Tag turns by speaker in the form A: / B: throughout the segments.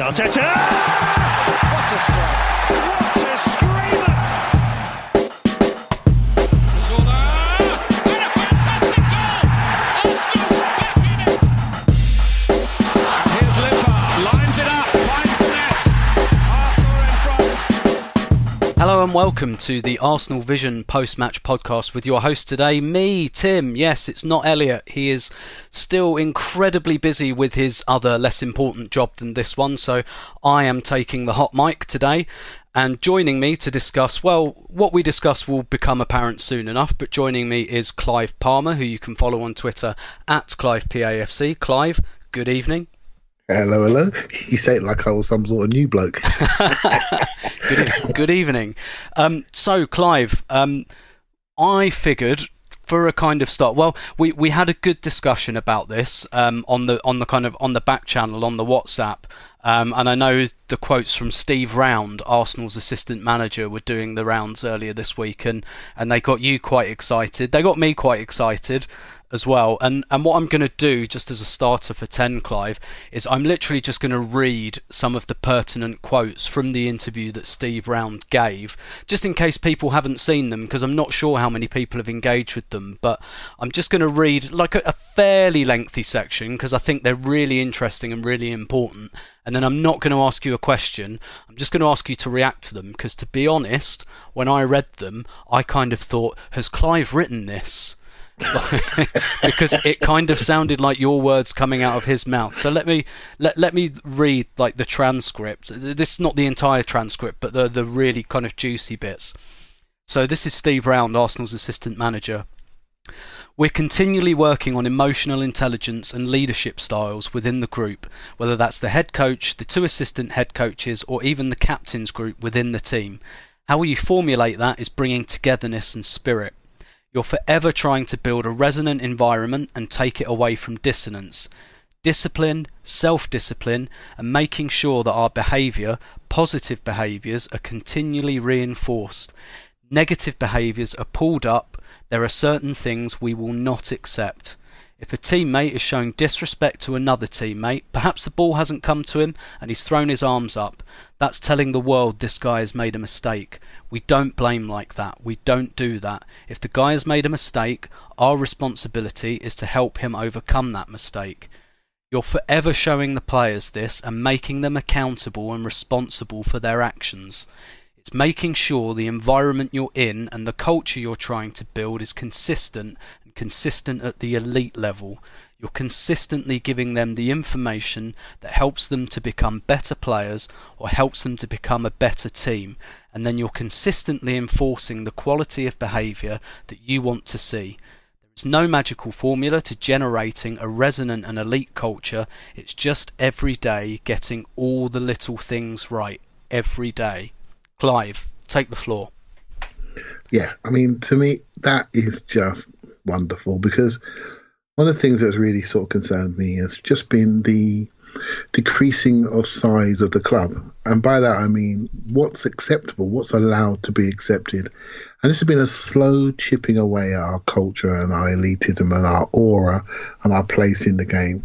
A: Arteta! What a strike!
B: And
C: welcome to the Arsenal Vision post match podcast with your host today, me, Tim. Yes, it's not Elliot. He is still incredibly busy with his other less important job than this one, so I am taking the hot mic today. And joining me to discuss, well, what we discuss will become apparent soon enough, but joining me is Clive Palmer, who you can follow on Twitter at ClivePAFC. Clive, good evening.
D: Hello, hello. You say it like I was some sort of new bloke.
C: good, good evening. Um, so, Clive, um, I figured for a kind of start. Well, we, we had a good discussion about this um, on the on the kind of on the back channel on the WhatsApp, um, and I know the quotes from Steve Round, Arsenal's assistant manager, were doing the rounds earlier this week, and and they got you quite excited. They got me quite excited as well. And and what I'm going to do, just as a starter for ten, Clive, is I'm literally just going to read some of the pertinent quotes from the interview that Steve Round gave, just in case people haven't seen them, because I'm not sure how many people have engaged with them. But I'm just going to read like a, a fairly lengthy section because I think they're really interesting and really important. And then I'm not going to ask you a question. I'm just going to ask you to react to them because, to be honest, when I read them, I kind of thought, has Clive written this? because it kind of sounded like your words coming out of his mouth. So let me let let me read like the transcript. This is not the entire transcript, but the the really kind of juicy bits. So this is Steve Round, Arsenal's assistant manager. We're continually working on emotional intelligence and leadership styles within the group, whether that's the head coach, the two assistant head coaches, or even the captains group within the team. How you formulate that is bringing togetherness and spirit. You're forever trying to build a resonant environment and take it away from dissonance. Discipline, self discipline, and making sure that our behaviour, positive behaviours, are continually reinforced. Negative behaviours are pulled up. There are certain things we will not accept. If a teammate is showing disrespect to another teammate, perhaps the ball hasn't come to him and he's thrown his arms up, that's telling the world this guy has made a mistake. We don't blame like that. We don't do that. If the guy has made a mistake, our responsibility is to help him overcome that mistake. You're forever showing the players this and making them accountable and responsible for their actions. It's making sure the environment you're in and the culture you're trying to build is consistent consistent at the elite level. You're consistently giving them the information that helps them to become better players or helps them to become a better team, and then you're consistently enforcing the quality of behaviour that you want to see. There is no magical formula to generating a resonant and elite culture, it's just every day getting all the little things right. Every day. Clive, take the floor.
D: Yeah, I mean, to me, that is just wonderful because one of the things that's really sort of concerned me has just been the decreasing of size of the club. And by that, I mean what's acceptable, what's allowed to be accepted. And this has been a slow chipping away at our culture and our elitism and our aura and our place in the game.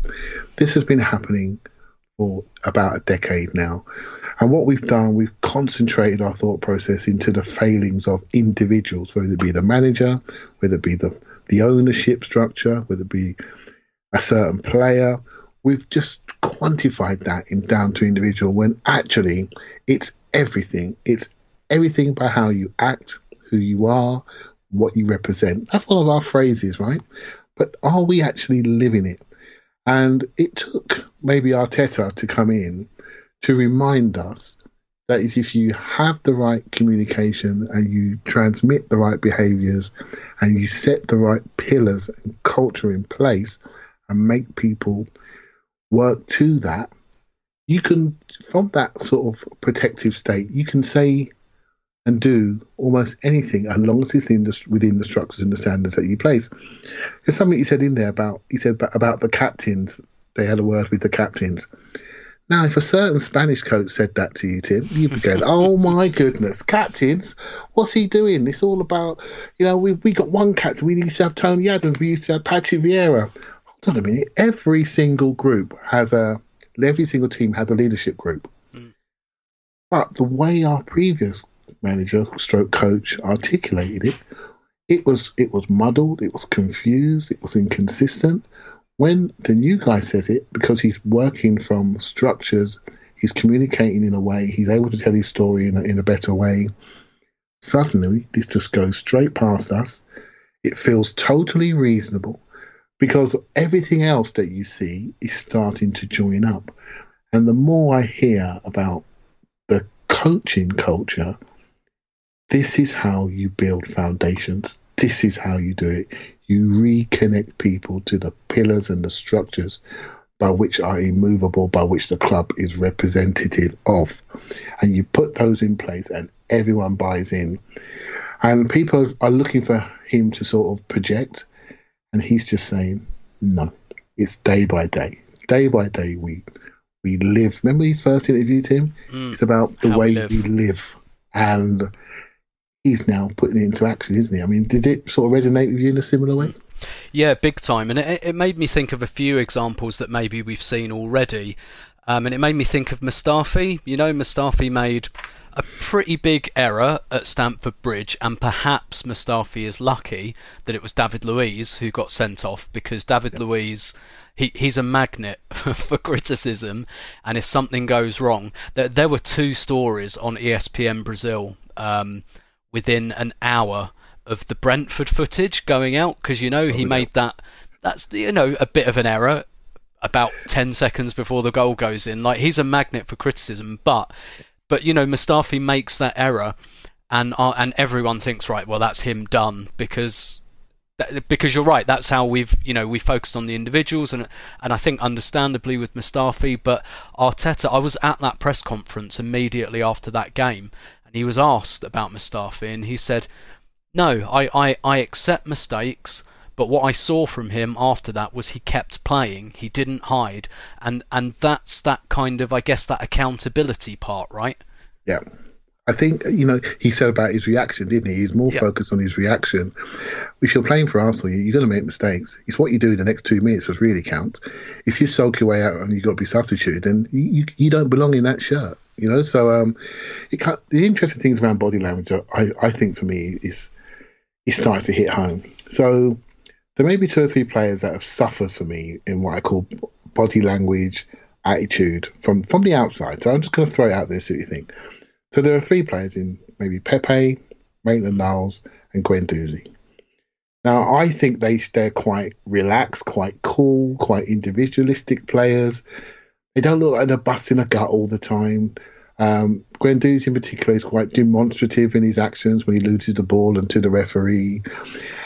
D: This has been happening for about a decade now. And what we've done, we've concentrated our thought process into the failings of individuals, whether it be the manager, whether it be the, the ownership structure, whether it be a certain player. We've just quantified that in down to individual when actually it's everything. It's everything by how you act, who you are, what you represent. That's one of our phrases, right? But are we actually living it? And it took maybe Arteta to come in to remind us that if you have the right communication and you transmit the right behaviors and you set the right pillars and culture in place and make people work to that, you can, from that sort of protective state, you can say and do almost anything as long as it's within the, within the structures and the standards that you place. There's something he said in there about he said about the captains. They had a word with the captains. Now, if a certain Spanish coach said that to you, Tim, you'd be going, "Oh my goodness, captains! What's he doing? It's all about, you know, we we got one captain. We used to have Tony Adams. We used to have Patrick Vieira. Hold on a minute. Every single group has a Every single team had a leadership group. Mm. But the way our previous manager, stroke coach, articulated it, it was it was muddled, it was confused, it was inconsistent. When the new guy says it, because he's working from structures, he's communicating in a way, he's able to tell his story in a, in a better way. Suddenly, this just goes straight past us. It feels totally reasonable because everything else that you see is starting to join up. And the more I hear about the coaching culture, this is how you build foundations. This is how you do it. You reconnect people to the pillars and the structures by which are immovable, by which the club is representative of. And you put those in place, and everyone buys in. And people are looking for him to sort of project, and he's just saying, no, it's day by day. Day by day, we we live. Remember, his first interviewed him. Mm. It's about the
C: How we
D: way
C: live.
D: we live, and he's now putting it into action, isn't he? I mean, did it sort of resonate with you in a similar way?
C: Yeah, big time. And it, it made me think of a few examples that maybe we've seen already. Um, and it made me think of Mustafi. You know, Mustafi made a pretty big error at Stamford Bridge, and perhaps Mustafi is lucky that it was David Luiz who got sent off because David Luiz. He, he's a magnet for criticism, and if something goes wrong, there, there were two stories on ESPN Brazil um, within an hour of the Brentford footage going out because you know he made that. That's you know a bit of an error about ten seconds before the goal goes in. Like he's a magnet for criticism, but but you know Mustafi makes that error, and uh, and everyone thinks right, well that's him done because. that- Because you're right, that's how we've you know we focused on the individuals and and I think understandably with Mustafi, but Arteta, I was at that press conference immediately after that game, he was asked about Mustafi, and he said, no, I, I, I accept mistakes, but what I saw from him after that was he kept playing. He didn't hide, and and that's that kind of I guess that accountability part, right?
D: Yeah. I think, you know, he said about his reaction, didn't he? He's more
C: Yeah.
D: focused on his reaction. If you're playing for Arsenal, you- you're going to make mistakes. It's what you do in the next two minutes that really counts. If you sulk your way out and you've got to be substituted, then you, you, you don't belong in that shirt, you know? So um, it can't, the interesting things around body language, are- I, I think for me, is is starting to hit home. So there may be two or three players that have suffered for me in what I call body language attitude from from the outside. So I'm just going to throw it out there, see what you think. So there are three players in maybe Pepe, Maitland Niles, and Guendouzi. Now I think they they're quite relaxed, quite cool, quite individualistic players. They don't look like they're busting a gut all the time. Um, Guendouzi in particular is quite demonstrative in his actions when he loses the ball and to the referee.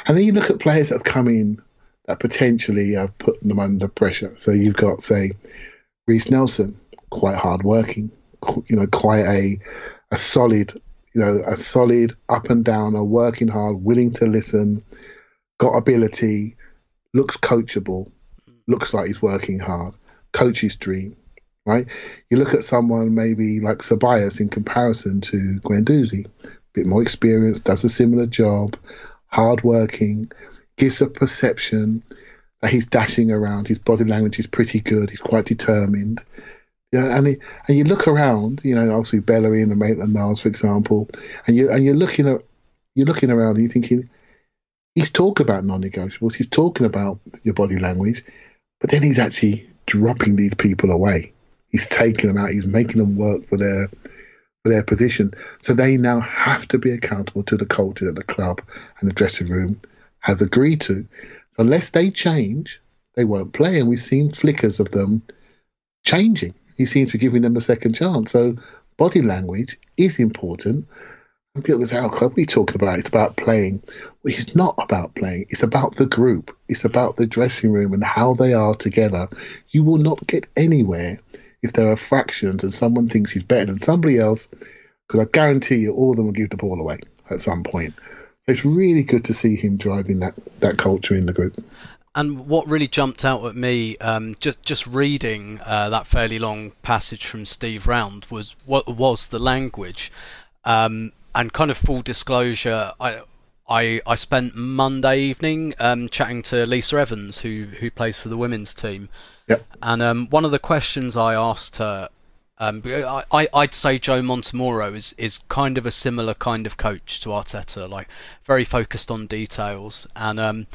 D: And then you look at players that have come in that potentially have put them under pressure. So you've got, say, Reiss Nelson, quite hard-working, you know, quite a a solid, you know, a solid up and down, a working hard, willing to listen, got ability, looks coachable, looks like he's working hard, coach's dream, right? You look at someone maybe like Ceballos in comparison to Guendouzi, a bit more experience, does a similar job, hardworking, gives a perception that he's dashing around. His body language is pretty good. He's quite determined. Yeah, and he, and you look around, you know, obviously Bellerin and Maitland Niles, for example, and you and you're looking at you're looking around and you're thinking, he's talking about non-negotiables. He's talking about your body language, but then he's actually dropping these people away. He's taking them out. He's making them work for their for their position. So they now have to be accountable to the culture that the club and the dressing room has agreed to. Unless they change, they won't play. And we've seen flickers of them changing. He seems to be giving them a second chance. So body language is important. And people say, oh, club, you talking about? It's about playing. Well, it's not about playing. It's about the group. It's about the dressing room and how they are together. You will not get anywhere if there are fractions and someone thinks he's better than somebody else, because I guarantee you all of them will give the ball away at some point. It's really good to see him driving that, that culture in the group.
C: And what really jumped out at me, um, just just reading uh, that fairly long passage from Steve Round, was what was the language, um, and kind of full disclosure, I. I, I spent Monday evening um, chatting to Lisa Evans, who who plays for the women's team,
D: Yep.
C: And um, one of the questions I asked her, um, I, I'd say Joe Montemurro is, is kind of a similar kind of coach to Arteta, like very focused on details. And um,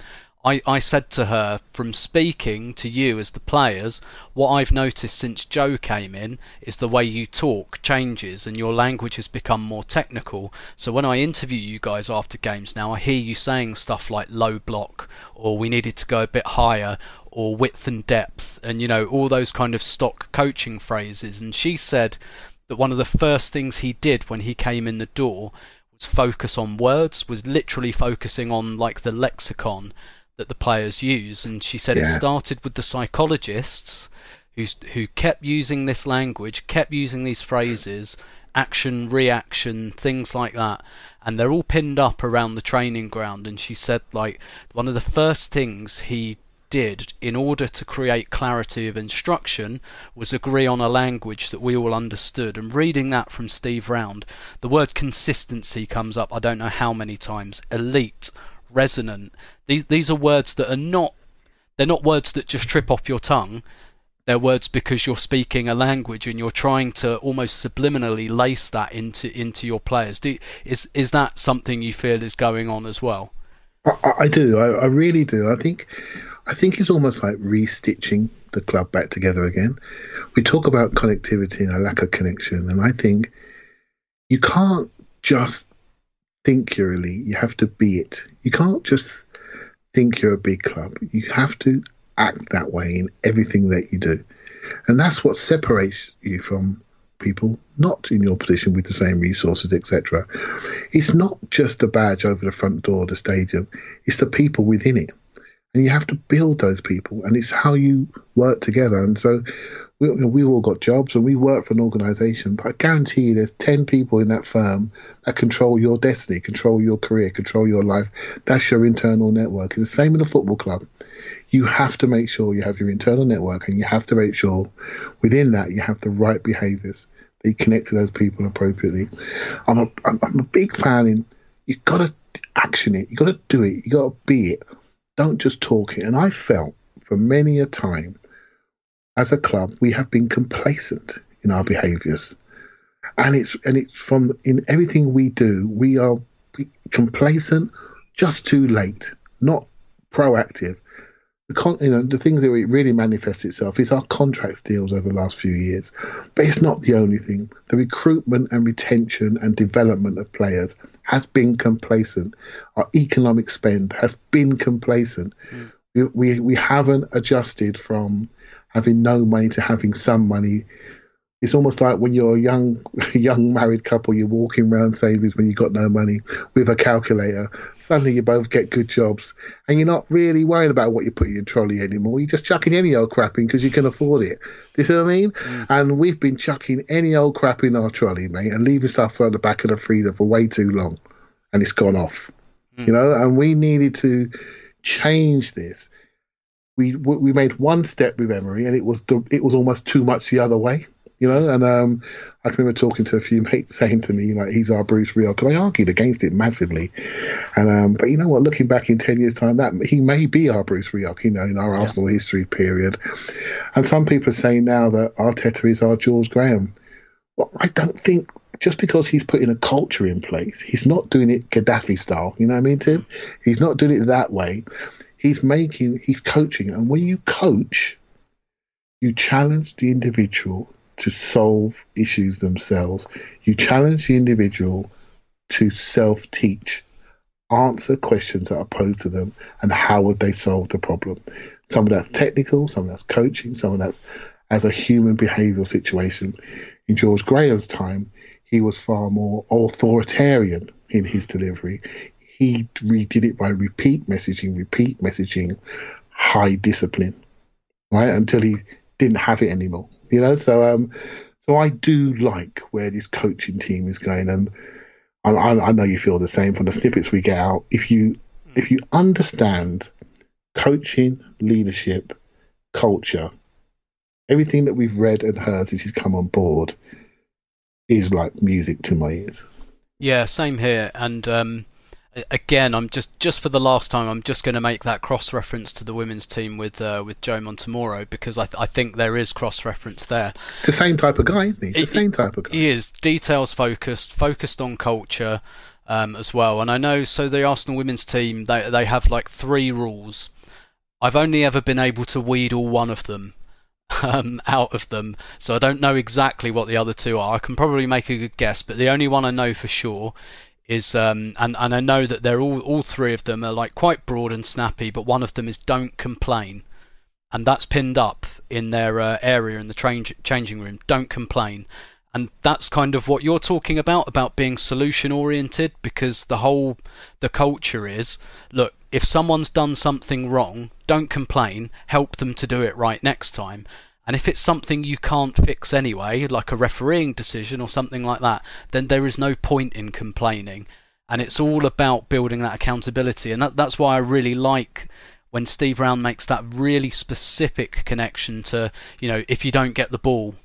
C: I, I said to her, from speaking to you as the players, what I've noticed since Joe came in is the way you talk changes and your language has become more technical. So when I interview you guys after games now, I hear you saying stuff like low block or we needed to go a bit higher or width and depth and you know all those kind of stock coaching phrases. And she said that one of the first things he did when he came in the door was focus on words was literally focusing on like the lexicon that the players use. And she said it started with the psychologists who's, who kept using this language kept using these phrases action reaction things like that. And they're all pinned up around the training ground. And she said like one of the first things he did in order to create clarity of instruction was agree on a language that we all understood. And reading that from Steve Round, the word consistency comes up I don't know how many times. Elite, resonant. These these are words that are not they're not words that just trip off your tongue. They're words because you're speaking a language and you're trying to almost subliminally lace that into into your players. Do, is is that something you feel is going on as well?
D: I, I- do. I, I really do. I think, I think it's almost like restitching the club back together again. We talk about connectivity and a lack of connection, and I think you can't just think you're elite. You have to be it. You can't just think you're a big club. You have to act that way in everything that you do, and that's what separates you from people not in your position with the same resources, etc. It's not just a badge over the front door of the stadium; it's the people within it, and you have to build those people, and it's how you work together. And so, we, you know, we've all got jobs, and we work for an organisation, but I guarantee you, there's ten people in that firm that control your destiny, control your career, control your life. That's your internal network. It's the same in a football club you have to make sure you have your internal network and you have to make sure within that you have the right behaviors that you connect to those people appropriately. I'm a, I'm a big fan in you've got to action it, you've got to do it, you've got to be it. Don't just talk it. And I felt for many a time as a club, we have been complacent in our behaviors. And it's and it's from in everything we do, we are complacent, just too late, not proactive the con- you know the things that it really manifests itself is our contract deals over the last few years, but it's not the only thing. The recruitment and retention and development of players has been complacent. Our economic spend has been complacent. Hmm. We, we we haven't adjusted from having no money to having some money. It's almost like when you're a young young married couple, you're walking around savings when you've got no money with a calculator. Suddenly you both get good jobs, and you're not really worrying about what you put in your trolley anymore. You're just chucking any old crap in because you can afford it. Do you see what I mean? Mm. And we've been chucking any old crap in our trolley, mate, and leaving stuff on the back of the freezer for way too long, and it's gone off. Mm. You know, and we needed to change this. We we made one step with Emery, and it was it was almost too much the other way you know. And um, I can remember talking to a few mates saying to me, like, he's our Bruce Rioch, because I argued against it massively. And um, but you know what? Looking back in ten years' time, that he may be our Bruce Rioch, you know, in our Arsenal history period. And some people are saying now that Arteta is our George Graham. Well, I don't think. Just because he's putting a culture in place, he's not doing it Gaddafi style. You know what I mean, Tim? He's not doing it that way. He's making, he's coaching, and when you coach, you challenge the individual to solve issues themselves. You challenge the individual to self teach, answer questions that are posed to them, and how would they solve the problem. Some of that's technical, some of that's coaching, some of that's as a human behavioral situation. In George Graham's time, he was far more authoritarian in his delivery. He redid it by repeat messaging, repeat messaging, high discipline, right? Until he didn't have it anymore you know. So, um, so I do like where this coaching team is going, and I, I, I know you feel the same from the snippets we get out. If you if you understand coaching, leadership, culture, everything that we've read and heard since he's come on board is like music to my ears.
C: Yeah, same here. And um, again, I'm just just for the last time, I'm just going to make that cross reference to the women's team with uh, with Joe Montemurro because I, th- I think there is cross reference there.
D: It's the same type of guy, isn't he? It's the same type of guy.
C: He is details focused, focused on culture um, as well. And I know so the Arsenal women's team they they have like three rules. I've only ever been able to wheedle one of them um, out of them, so I don't know exactly what the other two are. I can probably make a good guess, but the only one I know for sure is um, and and I know that they're all all three of them are like quite broad and snappy, but one of them is don't complain, and that's pinned up in their uh, area in the train- changing room. Don't complain. And that's kind of what you're talking about about being solution oriented because the whole the culture is look if someone's done something wrong don't complain help them to do it right next time and if it's something you can't fix anyway like a refereeing decision or something like that then there is no point in complaining. And it's all about building that accountability. And that, that's why I really like when Steve Round makes that really specific connection to you know if you don't get the ball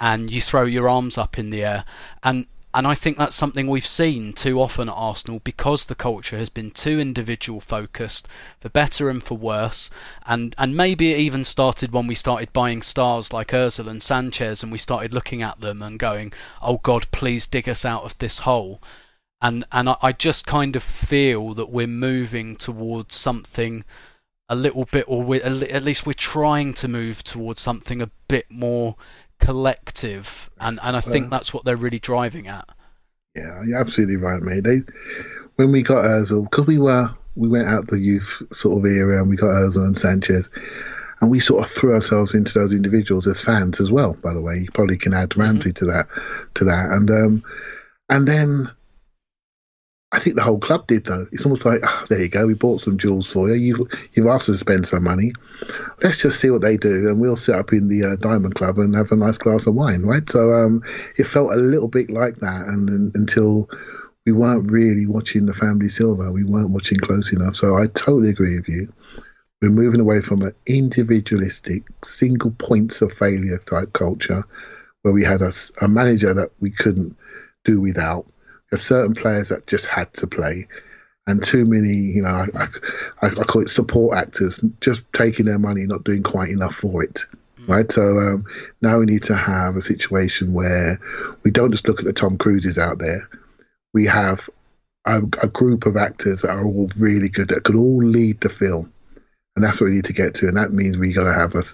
C: and you throw your arms up in the air. And and I think that's something we've seen too often at Arsenal because the culture has been too individual focused for better and for worse. And and maybe it even started when we started buying stars like Özil and Sanchez and we started looking at them and going oh god please dig us out of this hole. And and I, I just kind of feel that we're moving towards something a little bit or at least we're trying to move towards something a bit more collective, and and I think that's what they're really driving at.
D: Yeah, you're absolutely right, mate. They when we got Özil, because we were we went out the youth sort of era, and we got Özil and Sanchez, and we sort of threw ourselves into those individuals as fans as well. By the way, you probably can add Ramsey to that, to that, and um, and then I think the whole club did though. It's almost like, oh, there you go, we bought some jewels for you. You've you've asked us to spend some money. Let's just see what they do, and we'll sit up in the uh, Diamond Club and have a nice glass of wine, right? So um, it felt a little bit like that, and, and until we weren't really watching the family silver, we weren't watching close enough. So I totally agree with you. We're moving away from an individualistic, single points of failure type culture, where we had a, a manager that we couldn't do without. There's certain players that just had to play, and too many, you know, I, I, I call it support actors, just taking their money, not doing quite enough for it. Right, so um, now we need to have a situation where we don't just look at the Tom Cruises out there. We have a, a group of actors that are all really good that could all lead the film, and that's what we need to get to. And that means we got to have a,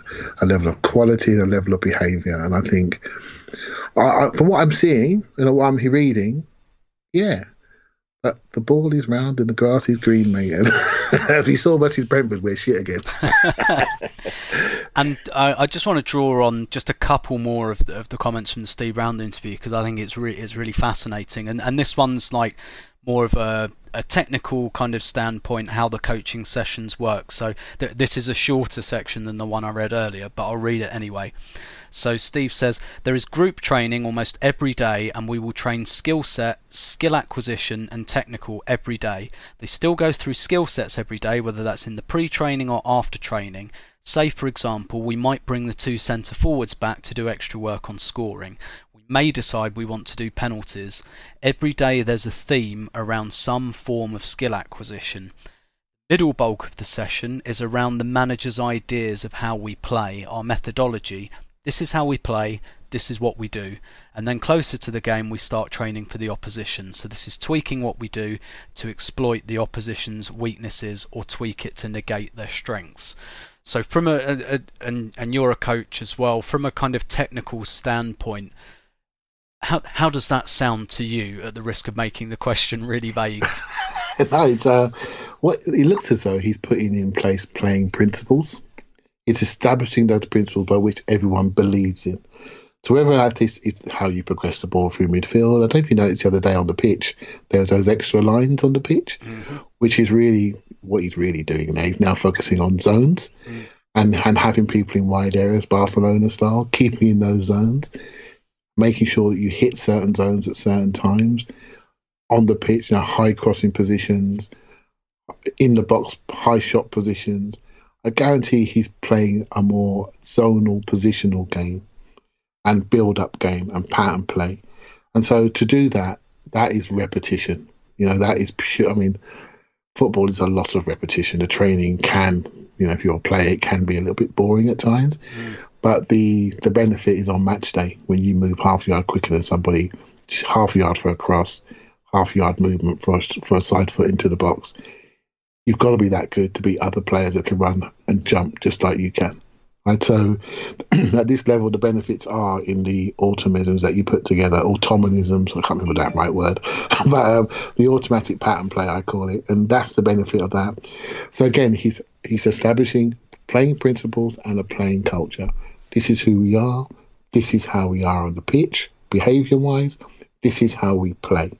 D: a level of quality and a level of behaviour. And I think, I, I, from what I'm seeing and what I'm reading, yeah. But the ball is round and the grass is green, mate. And as we saw versus Brentford, we're shit again.
C: And I, I just want to draw on just a couple more of the, of the comments from the Steve Round interview because I think it's really it's really fascinating. And and this one's like more of a a technical kind of standpoint how the coaching sessions work. So th- this is a shorter section than the one I read earlier, but I'll read it anyway. So Steve says there is group training almost every day, and we will train skill set, skill acquisition, and technical every day. They still go through skill sets every day, whether that's in the pre-training or after training. Say, for example, we might bring the two centre forwards back to do extra work on scoring. We may decide we want to do penalties. Every day there's a theme around some form of skill acquisition. Middle bulk of the session is around the manager's ideas of how we play, our methodology. This is how we play, this is what we do. And then closer to the game, we start training for the opposition. So this is tweaking what we do to exploit the opposition's weaknesses or tweak it to negate their strengths. So from a, a, a and and you're a coach as well. From a kind of technical standpoint, how how does that sound to you? At the risk of making the question really vague.
D: uh, what it looks as though he's putting in place playing principles. It's establishing those principles by which everyone believes in. So whether that is, is how you progress the ball through midfield, I don't know if you noticed the other day on the pitch, there's those extra lines on the pitch, mm-hmm. which is really what he's really doing now. He's now focusing on zones mm. and, and having people in wide areas, Barcelona style, keeping in those zones, making sure that you hit certain zones at certain times on the pitch, you know, high crossing positions, in the box, high shot positions. I guarantee he's playing a more zonal, positional game and build up game and pattern play. And so to do that, that is repetition. You know, that is pure. I mean, football is a lot of repetition. The training can, you know, if you're a player, it can be a little bit boring at times. Mm. But the the benefit is on match day when you move half a yard quicker than somebody, half a yard for a cross, half a yard movement for a, for a side foot into the box. You've got to be that good to beat other players that can run and jump just like you can. Right, so at this level, the benefits are in the automisms that you put together, automanisms. I can't remember that right word, but um, the automatic pattern play, I call it, and that's the benefit of that. So again, he's he's establishing playing principles and a playing culture. This is who we are. This is how we are on the pitch, behaviour-wise. This is how we play.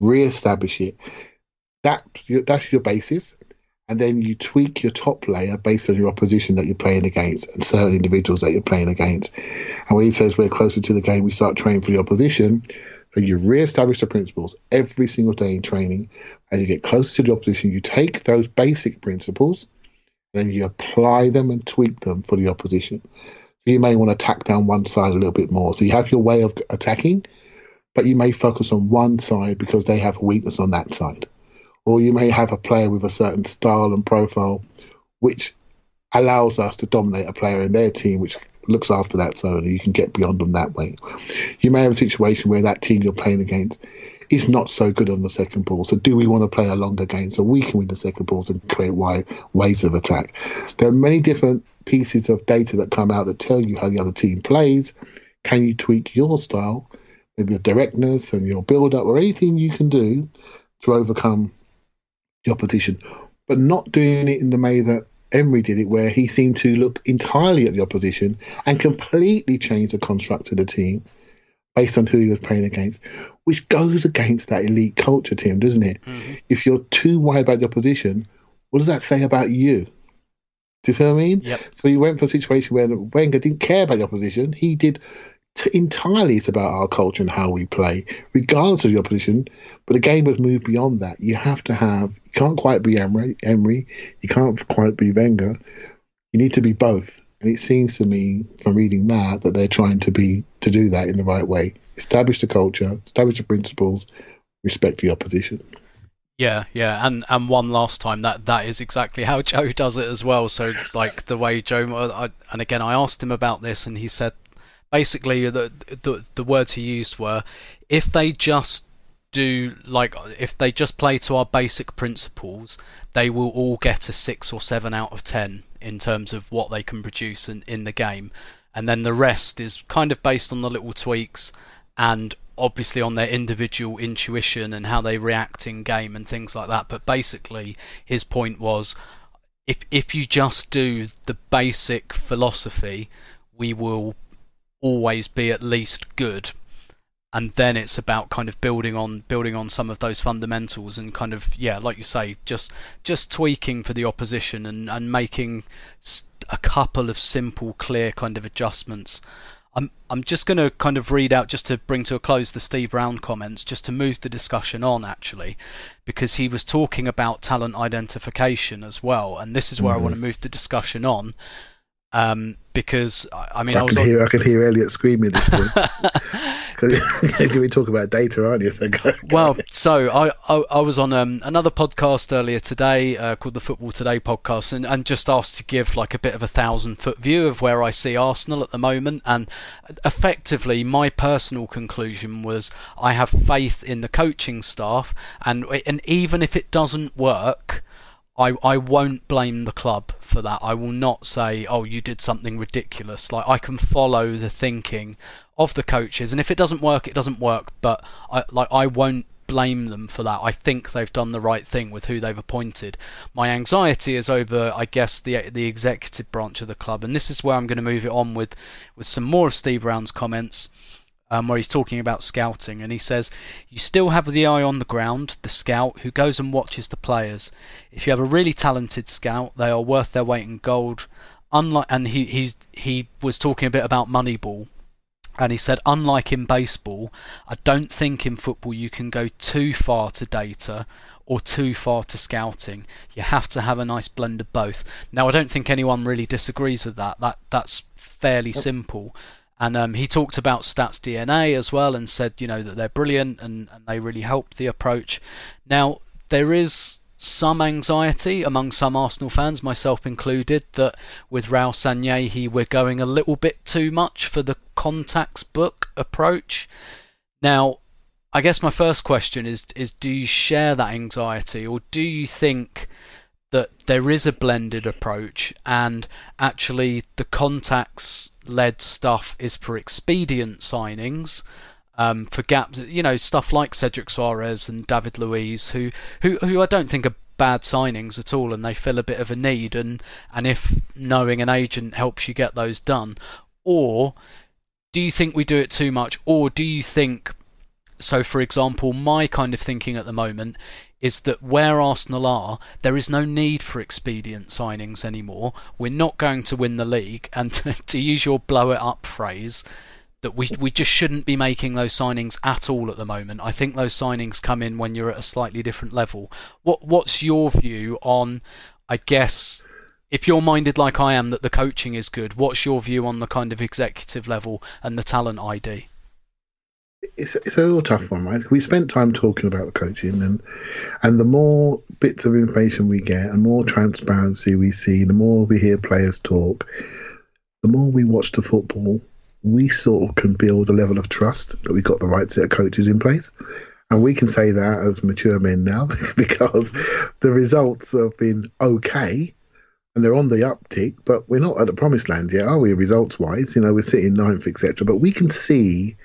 D: Re-establish it. That that's your basis and then you tweak your top layer based on your opposition that you're playing against and certain individuals that you're playing against. And when he says we're closer to the game, we start training for the opposition. So you re-establish the principles every single day in training. As you get closer to the opposition, you take those basic principles, then you apply them and tweak them for the opposition. So you may want to attack down one side a little bit more. So you have your way of attacking, but you may focus on one side because they have a weakness on that side or you may have a player with a certain style and profile, which allows us to dominate a player in their team, which looks after that zone, and you can get beyond them that way. You may have a situation where that team you're playing against is not so good on the second ball. So, do we want to play a longer game so we can win the second balls and create wide ways of attack? There are many different pieces of data that come out that tell you how the other team plays. Can you tweak your style, maybe your directness and your build up, or anything you can do to overcome the opposition, but not doing it in the way that Emery did it, where he seemed to look entirely at the opposition and completely change the construct of the team based on who he was playing against, which goes against that elite culture, Tim, doesn't it? Mm-hmm. If you're too worried about the opposition, what does that say about you? Do you see what I mean?
C: Yep.
D: So he went for a situation where Wenger didn't care about the opposition. He did t- entirely it's about our culture and how we play, regardless of your position. But the game has moved beyond that. You have to have. You can't quite be Emery. Emery. You can't quite be Wenger. You need to be both. And it seems to me, from reading that, that they're trying to be to do that in the right way. Establish the culture, establish the principles, respect the opposition.
C: Yeah, yeah, and and one last time that that is exactly how Joe does it as well. So like the way Joe, I, and again I asked him about this, and he said basically the, the the words he used were if they just do like if they just play to our basic principles they will all get a 6 or 7 out of 10 in terms of what they can produce in, in the game. And then the rest is kind of based on the little tweaks and obviously on their individual intuition and how they react in game and things like that. But basically his point was if if you just do the basic philosophy we will always be at least good. And then it's about kind of building on building on some of those fundamentals and kind of yeah like you say just just tweaking for the opposition and and making a couple of simple clear kind of adjustments. I'm I'm just going to kind of read out just to bring to a close the Steve Round comments just to move the discussion on actually because he was talking about talent identification as well and this is where mm-hmm. I want to move the discussion on um, because I mean,
D: I,
C: I
D: can hear I can hear Elliot screaming this point. Can we talk about data, aren't you? So go, go
C: well, so I, I, I was on um, another podcast earlier today uh, called the Football Today podcast, and, and just asked to give like a bit of a thousand foot view of where I see Arsenal at the moment, and effectively my personal conclusion was I have faith in the coaching staff, and and even if it doesn't work I, I won't blame the club for that. I will not say, oh, you did something ridiculous. Like I can follow the thinking of the coaches, and if it doesn't work, it doesn't work. But I like I won't blame them for that. I think they've done the right thing with who they've appointed. My anxiety is over, I guess, the the executive branch of the club, and this is where I'm going to move it on with with some more of Steve Round's comments um, where he's talking about scouting, and he says, You still have the eye on the ground, the scout, who goes and watches the players. If you have a really talented scout, they are worth their weight in gold. Unlike, and he he's, he was talking a bit about Moneyball, and he said, unlike in baseball, I don't think in football you can go too far to data or too far to scouting. You have to have a nice blend of both. Now, I don't think anyone really disagrees with that. That that's fairly simple. And um, he talked about Stats DNA as well and said, you know, that they're brilliant and, and they really helped the approach. Now, there is some anxiety among some Arsenal fans, myself included, that with Raul Sanllehi we're going a little bit too much for the contacts book approach. Now, I guess my first question is is do you share that anxiety or do you think that there is a blended approach and actually the contacts led stuff is for expedient signings um, for gaps, you know, stuff like Cedric Soares and David Luiz, who, who, who I don't think are bad signings at all, and they fill a bit of a need. And and if knowing an agent helps you get those done, or do you think we do it too much, or do you think so? For example, my kind of thinking at the moment is that where Arsenal are, there is no need for expedient signings anymore. We're not going to win the league, and to, to use your blow it up phrase, that we we just shouldn't be making those signings at all at the moment. I think those signings come in when you're at a slightly different level. What what's your view on I guess if you're minded like I am that the coaching is good, what's your view on the kind of executive level and the talent ID?
D: It's, it's a real tough one, right? We spent time talking about the coaching, and and the more bits of information we get, and more transparency we see, the more we hear players talk, the more we watch the football, we sort of can build a level of trust that we've got the right set of coaches in place. And we can say that as mature men now because the results have been okay and they're on the uptick, but we're not at the promised land yet, are we, results wise? You know, we're sitting ninth, etc. But we can see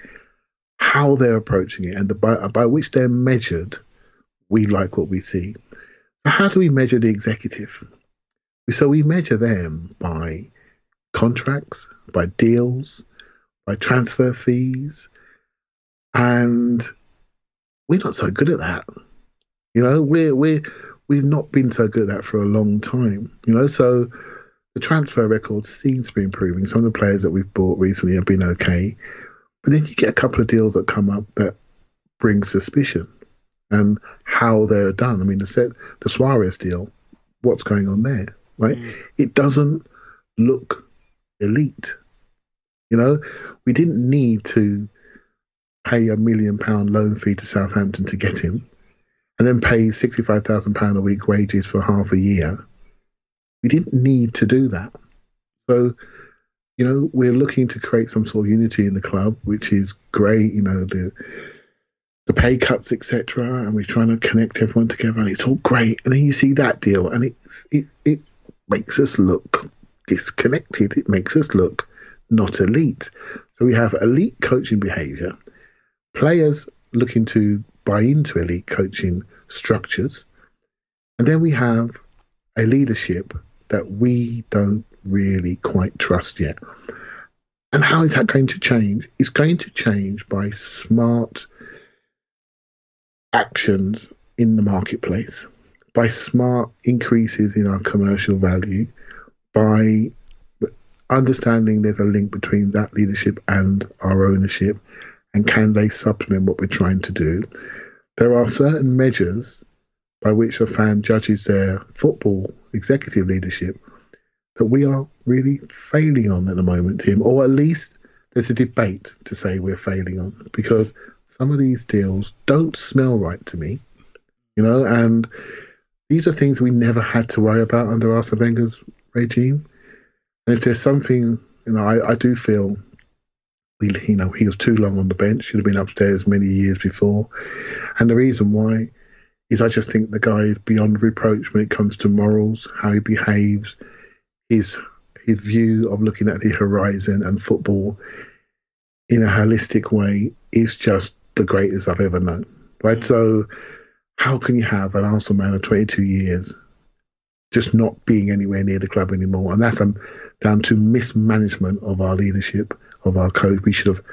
D: how they're approaching it and the, by, by which they're measured, we like what we see. How do we measure the executive? So we measure them by contracts, by deals, by transfer fees, and we're not so good at that. You know, we're we're we've not been so good at that for a long time. You know, so the transfer record seems to be improving. Some of the players that we've bought recently have been okay, but then you get a couple of deals that come up that bring suspicion and how they're done. I mean, the set the Soares deal, what's going on there, right? Mm. It doesn't look elite. You know, we didn't need to pay a million pound loan fee to Southampton to get him, and then pay sixty five thousand pound a week wages for half a year. We didn't need to do that. So, you know, we're looking to create some sort of unity in the club, which is great. You know, the the pay cuts, etc., and we're trying to connect everyone together, and it's all great. And then you see that deal, and it it it makes us look disconnected. It makes us look not elite. So we have elite coaching behavior, players looking to buy into elite coaching structures, and then we have a leadership that we don't really quite trust yet. And how is that going to change? It's going to change by smart actions in the marketplace, by smart increases in our commercial value, by understanding there's a link between that leadership and our ownership, and can they supplement what we're trying to do? There are certain measures by which a fan judges their football executive leadership that we are really failing on at the moment, Tim, or at least there's a debate to say we're failing on because some of these deals don't smell right to me, you know, and these are things we never had to worry about under Arsene Wenger's regime. And if there's something, you know, I, I do feel, you know, he was too long on the bench. Should have been upstairs many years before. And the reason why is I just think the guy is beyond reproach when it comes to morals, how he behaves, his his view of looking at the horizon and football in a holistic way is just the greatest I've ever known. Right. Mm. So how can you have an Arsenal man of 22 years just not being anywhere near the club anymore? And that's um, down to mismanagement of our leadership, of our coach. We should have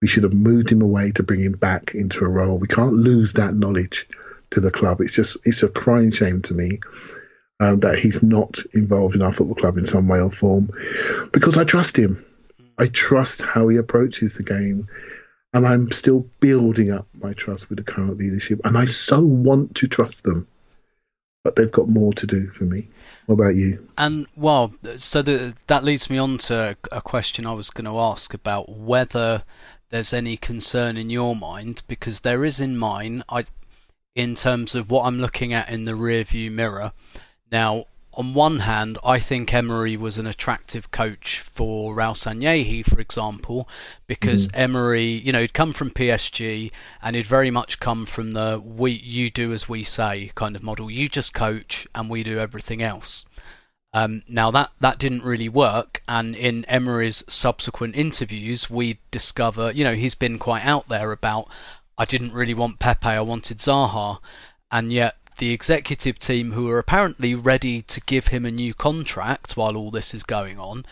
D: we should have moved him away to bring him back into a role. We can't lose that knowledge to the club. It's just it's a crying shame to me um, that he's not involved in our football club in some way or form because I trust him. I trust how he approaches the game. And I'm still building up my trust with the current leadership. And I so want to trust them. but they've got more to do for me. What about you?
C: And well, so the, that leads me on to a question I was going to ask about whether there's any concern in your mind, because there is in mine. I, in terms of what I'm looking at in the rearview mirror. Now, on one hand, I think Emery was an attractive coach for Raul Sanllehi, for example, because
D: Mm-hmm.
C: Emery, you know, he'd come from PSG and he'd very much come from the "we you do as we say" kind of model. You just coach and we do everything else. Um, now that that didn't really work, and in Emery's subsequent interviews, we discover, you know, he's been quite out there about, I didn't really want Pepe, I wanted Zaha, and yet the executive team, who are apparently ready to give him a new contract while all this is going on,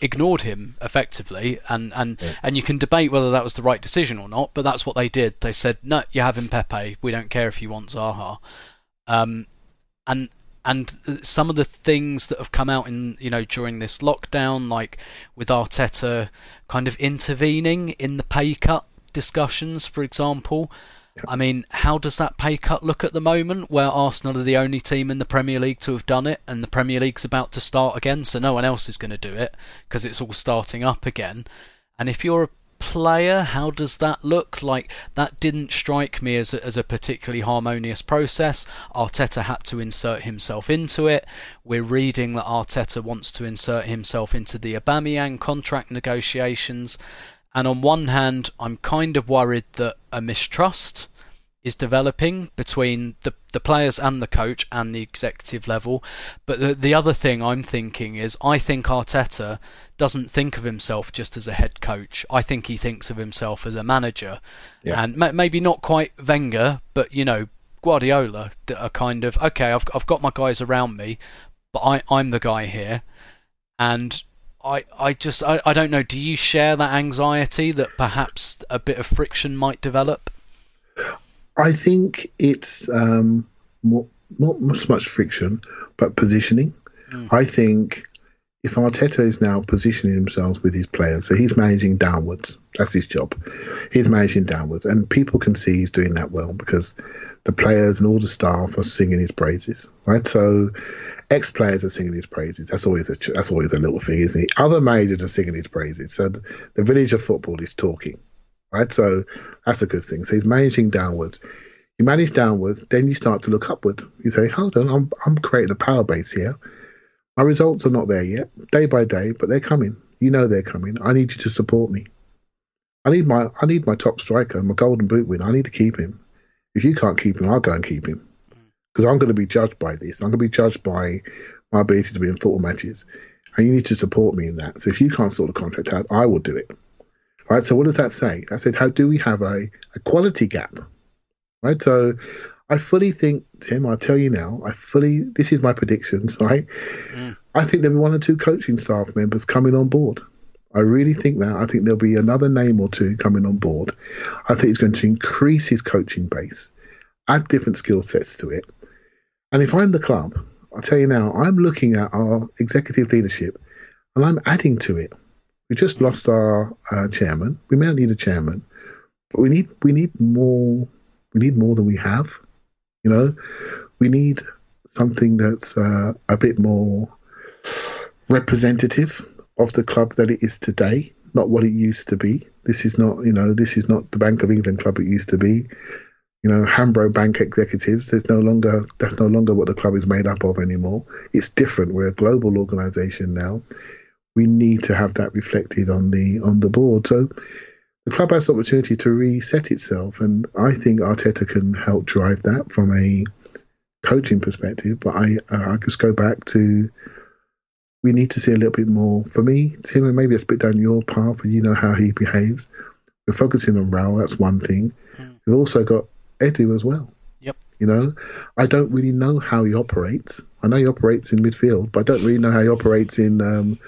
C: ignored him effectively, and and and you can debate whether that was the right decision or not, but that's what they did. They said, no, you're having Pepe. We don't care if you want Zaha. Um, and and some of the things that have come out in you know during this lockdown, like with Arteta kind of intervening in the pay cut discussions, for example. I mean, how does that pay cut look at the moment, where Arsenal are the only team in the Premier League to have done it, and the Premier League's about to start again, so no one else is going to do it because it's all starting up again. And if you're a player, how does that look? Like that didn't strike me as a, as a particularly harmonious process. Arteta had to insert himself into it. We're reading that Arteta wants to insert himself into the Aubameyang contract negotiations. And on one hand, I'm kind of worried that a mistrust is developing between the the players and the coach and the executive level. But the the other thing I'm thinking is I think Arteta doesn't think of himself just as a head coach. I think he thinks of himself as a manager,
D: Yeah.
C: and ma- maybe not quite Wenger, but you know Guardiola that are kind of okay. I've I've got my guys around me, but I I'm the guy here, and. I, I just I, I don't know. Do you share that anxiety that perhaps a bit of friction might develop?
D: I think it's um, more, not so much friction, but positioning. I think if Arteta is now positioning himself with his players, so he's managing downwards. That's his job. He's managing downwards, and people can see he's doing that well because the players and all the staff are singing his praises, right? So ex players are singing his praises. That's always a that's always a little thing, isn't it? Other managers are singing his praises. So the, village of football is talking, right? So that's a good thing. So he's managing downwards. You manage downwards, then you start to look upward. You say, "Hold on, I'm I'm creating a power base here. My results are not there yet, day by day, but they're coming. You know they're coming. I need you to support me. I need my I need my top striker, my golden boot winner. I need to keep him. If you can't keep him, I'll go and keep him because I'm going to be judged by this. I'm going to be judged by my ability to be in football matches, and you need to support me in that. So if you can't sort the contract out, I will do it. Right. So what does that say? I said, how do we have a, a quality gap? Right. So I fully think, Tim, I'll tell you now, I fully, this is my predictions, right? Mm. I think there'll be one or two coaching staff members coming on board. I really think that. I think there'll be another name or two coming on board. I think it's going to increase his coaching base, add different skill sets to it. And if I'm the club, I'll tell you now, I'm looking at our executive leadership and I'm adding to it. We just lost our uh, chairman. We may need a chairman, but we need we need more. We need more than we have. You know, we need something that's uh, a bit more representative of the club that it is today, not what it used to be. This is not, you know, this is not the Bank of England club it used to be. You know, Hambro Bank executives. There's no longer that's no longer what the club is made up of anymore. It's different. We're a global organisation now. We need to have that reflected on the on the board. So the club has the opportunity to reset itself, and I think Arteta can help drive that from a coaching perspective. But I uh, I just go back to we need to see a little bit more. For me, Tim, and maybe it's a bit down your path, and you know how he behaves. We're focusing on Raul. That's one thing. We've also got Edu as well.
C: Yep.
D: You know, I don't really know how he operates. I know he operates in midfield, but I don't really know how he operates in um,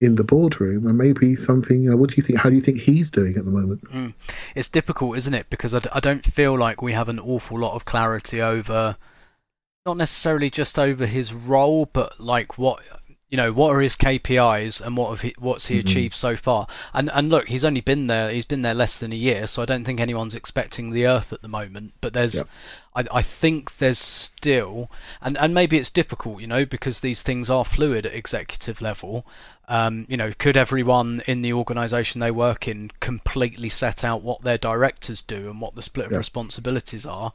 D: in the boardroom. And maybe something. You know, what do you think? How do you think he's doing at the moment?
C: It's difficult, isn't it? Because I, d- I don't feel like we have an awful lot of clarity over, not necessarily just over his role, but like what You know, what are his KPIs and what have he, what's he achieved so far? And and look, he's only been there. He's been there less than a year, so I don't think anyone's expecting the earth at the moment. But there's,
D: Yep.
C: I, I think there's still, and and maybe it's difficult, you know, because these things are fluid at executive level. Um, you know, could everyone in the organisation they work in completely set out what their directors do and what the split of responsibilities are?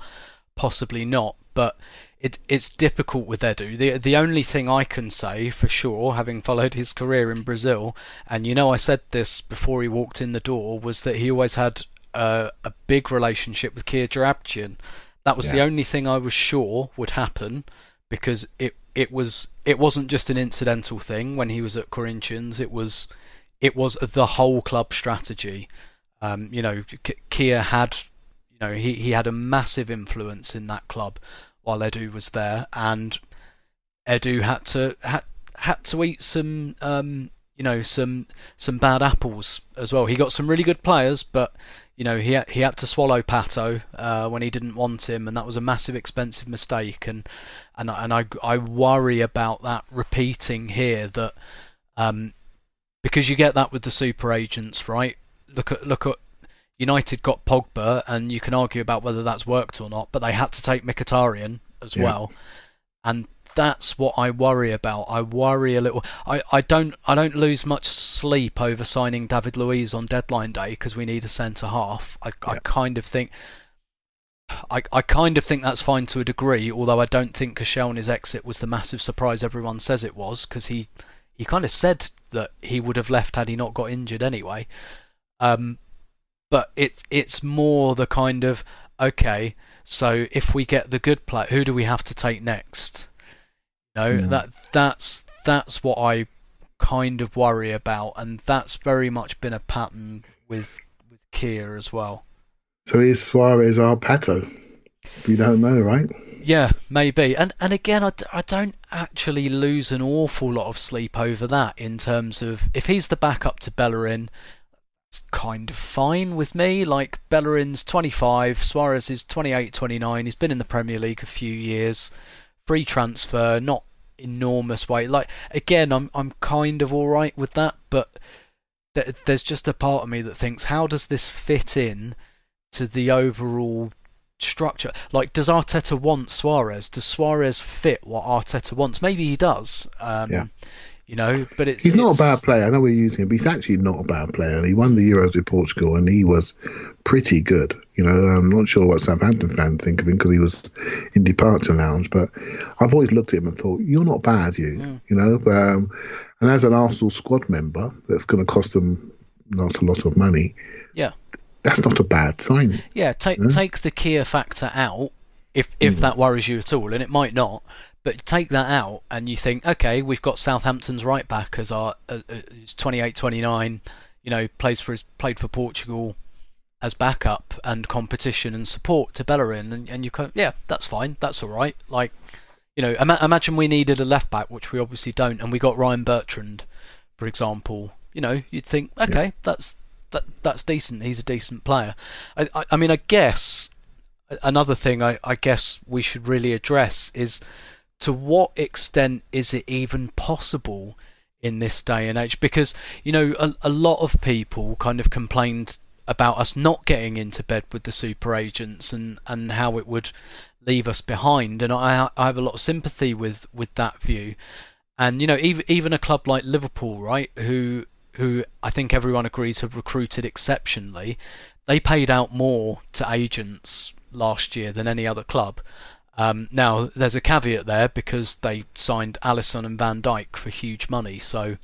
C: Possibly not, but it, it's difficult with Edu. The the only thing I can say for sure, having followed his career in Brazil, and you know I said this before he walked in the door, was that he always had a, a big relationship with Kia Joorabchian. That was the only thing I was sure would happen because it it was it wasn't just an incidental thing when he was at Corinthians. It was it was the whole club strategy. Um, you know, K- Kia had you know he, he had a massive influence in that club while Edu was there, and Edu had to had had to eat some um, you know some some bad apples as well. He got some really good players, but you know he he had to swallow Pato uh, when he didn't want him, and that was a massive expensive mistake. And and and I I worry about that repeating here that um, because you get that with the super agents, right? Look at look at United got Pogba, and you can argue about whether that's worked or not, but they had to take Mkhitaryan as
D: Yeah.
C: well, and that's what I worry about. I worry a little. I, I don't I don't lose much sleep over signing David Luiz on deadline day because we need a centre half. I, I kind of think. I, I kind of think that's fine to a degree, although I don't think Koscielny's exit was the massive surprise everyone says it was, because he, he kind of said that he would have left had he not got injured anyway. Um, but it's it's more the kind of okay, so if we get the good play, who do we have to take next? You know
D: Yeah.
C: that that's that's what I kind of worry about, and that's very much been a pattern with with Kia as well.
D: So is Soares our Pato? We don't know, right?
C: Yeah, maybe. And and again, I, d- I don't actually lose an awful lot of sleep over that in terms of if he's the backup to Bellerin, it's kind of fine with me. Like Bellerin's 25, Soares is 28, 29. He's been in the Premier League a few years. Free transfer, not enormous weight. Like again, I'm I'm kind of all right with that, but th- there's just a part of me that thinks, how does this fit in to the overall structure. Like, does Arteta want Soares? Does Soares fit what Arteta wants? Maybe he does. Um,
D: Yeah.
C: You know, but it's
D: He's not a bad player. I know we're using him, but he's actually not a bad player. He won the Euros with Portugal, and he was pretty good. You know, I'm not sure what Southampton fans think of him because he was in departure lounge. But I've always looked at him and thought, "You're not bad, you."
C: Mm.
D: You know, but, um, and as an Arsenal squad member, that's going to cost them not a lot of money.
C: Yeah.
D: That's not a bad sign.
C: Yeah, take take the Kia factor out if if
D: Mm.
C: that worries you at all, and it might not. But take that out, and you think, okay, we've got Southampton's right back as our uh, uh, 28, 29, You know, plays for his played for Portugal as backup and competition and support to Bellerin, and, and you kind of yeah, that's fine, that's all right. Like, you know, ima- imagine we needed a left back, which we obviously don't, and we got Ryan Bertrand, for example. You know, you'd think, okay, that's that that's decent. He's a decent player. I, I, I mean, I guess another thing I, I guess we should really address is to what extent is it even possible in this day and age? Because you know, a, a lot of people kind of complained about us not getting into bed with the super agents and and how it would leave us behind, and I I have a lot of sympathy with with that view. And you know, even even a club like Liverpool, right, who who I think everyone agrees have recruited exceptionally, they paid out more to agents last year than any other club. Um, now, there's a caveat there because they signed Alisson and Van Dijk for huge money, so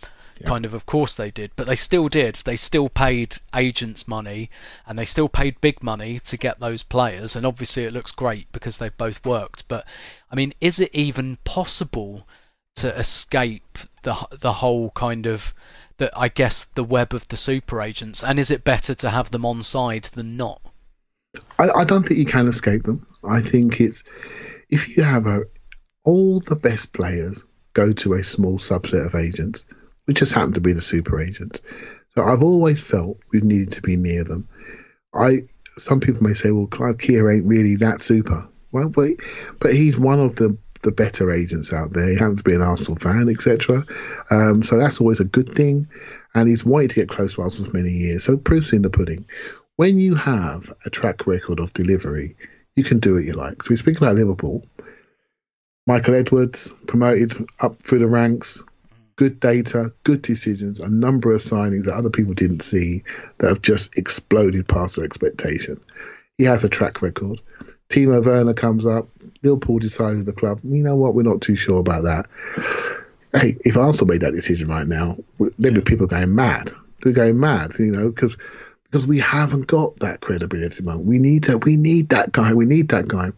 C: kind of, of course, they did. But they still did. They still paid agents money, and they still paid big money to get those players. And obviously, it looks great because they've both worked. But I mean, is it even possible to escape the the whole kind of that I guess the web of the super agents? And is it better to have them on side than not?
D: I, I don't think you can escape them. I think it's if you have a all the best players go to a small subset of agents, which just happen to be the super agents. So I've always felt we've needed to be near them. I some people may say, well, Clive Keir ain't really that super. Well, but but he's one of the the better agents out there. He happens to be an Arsenal fan, etc. Um, so that's always a good thing. And he's wanted to get close to Arsenal for many years. So proof's in the pudding. When you have a track record of delivery, you can do what you like. So we speak about Liverpool. Michael Edwards promoted up through the ranks, good data, good decisions, a number of signings that other people didn't see that have just exploded past their expectation. He has a track record. Timo Werner comes up. Liverpool decides the club. You know what? We're not too sure about that. Hey, if Arsenal made that decision right now, there'd be people going mad. They're going mad, you know, because because we haven't got that credibility. Man. We need to. We need that guy. We need that guy.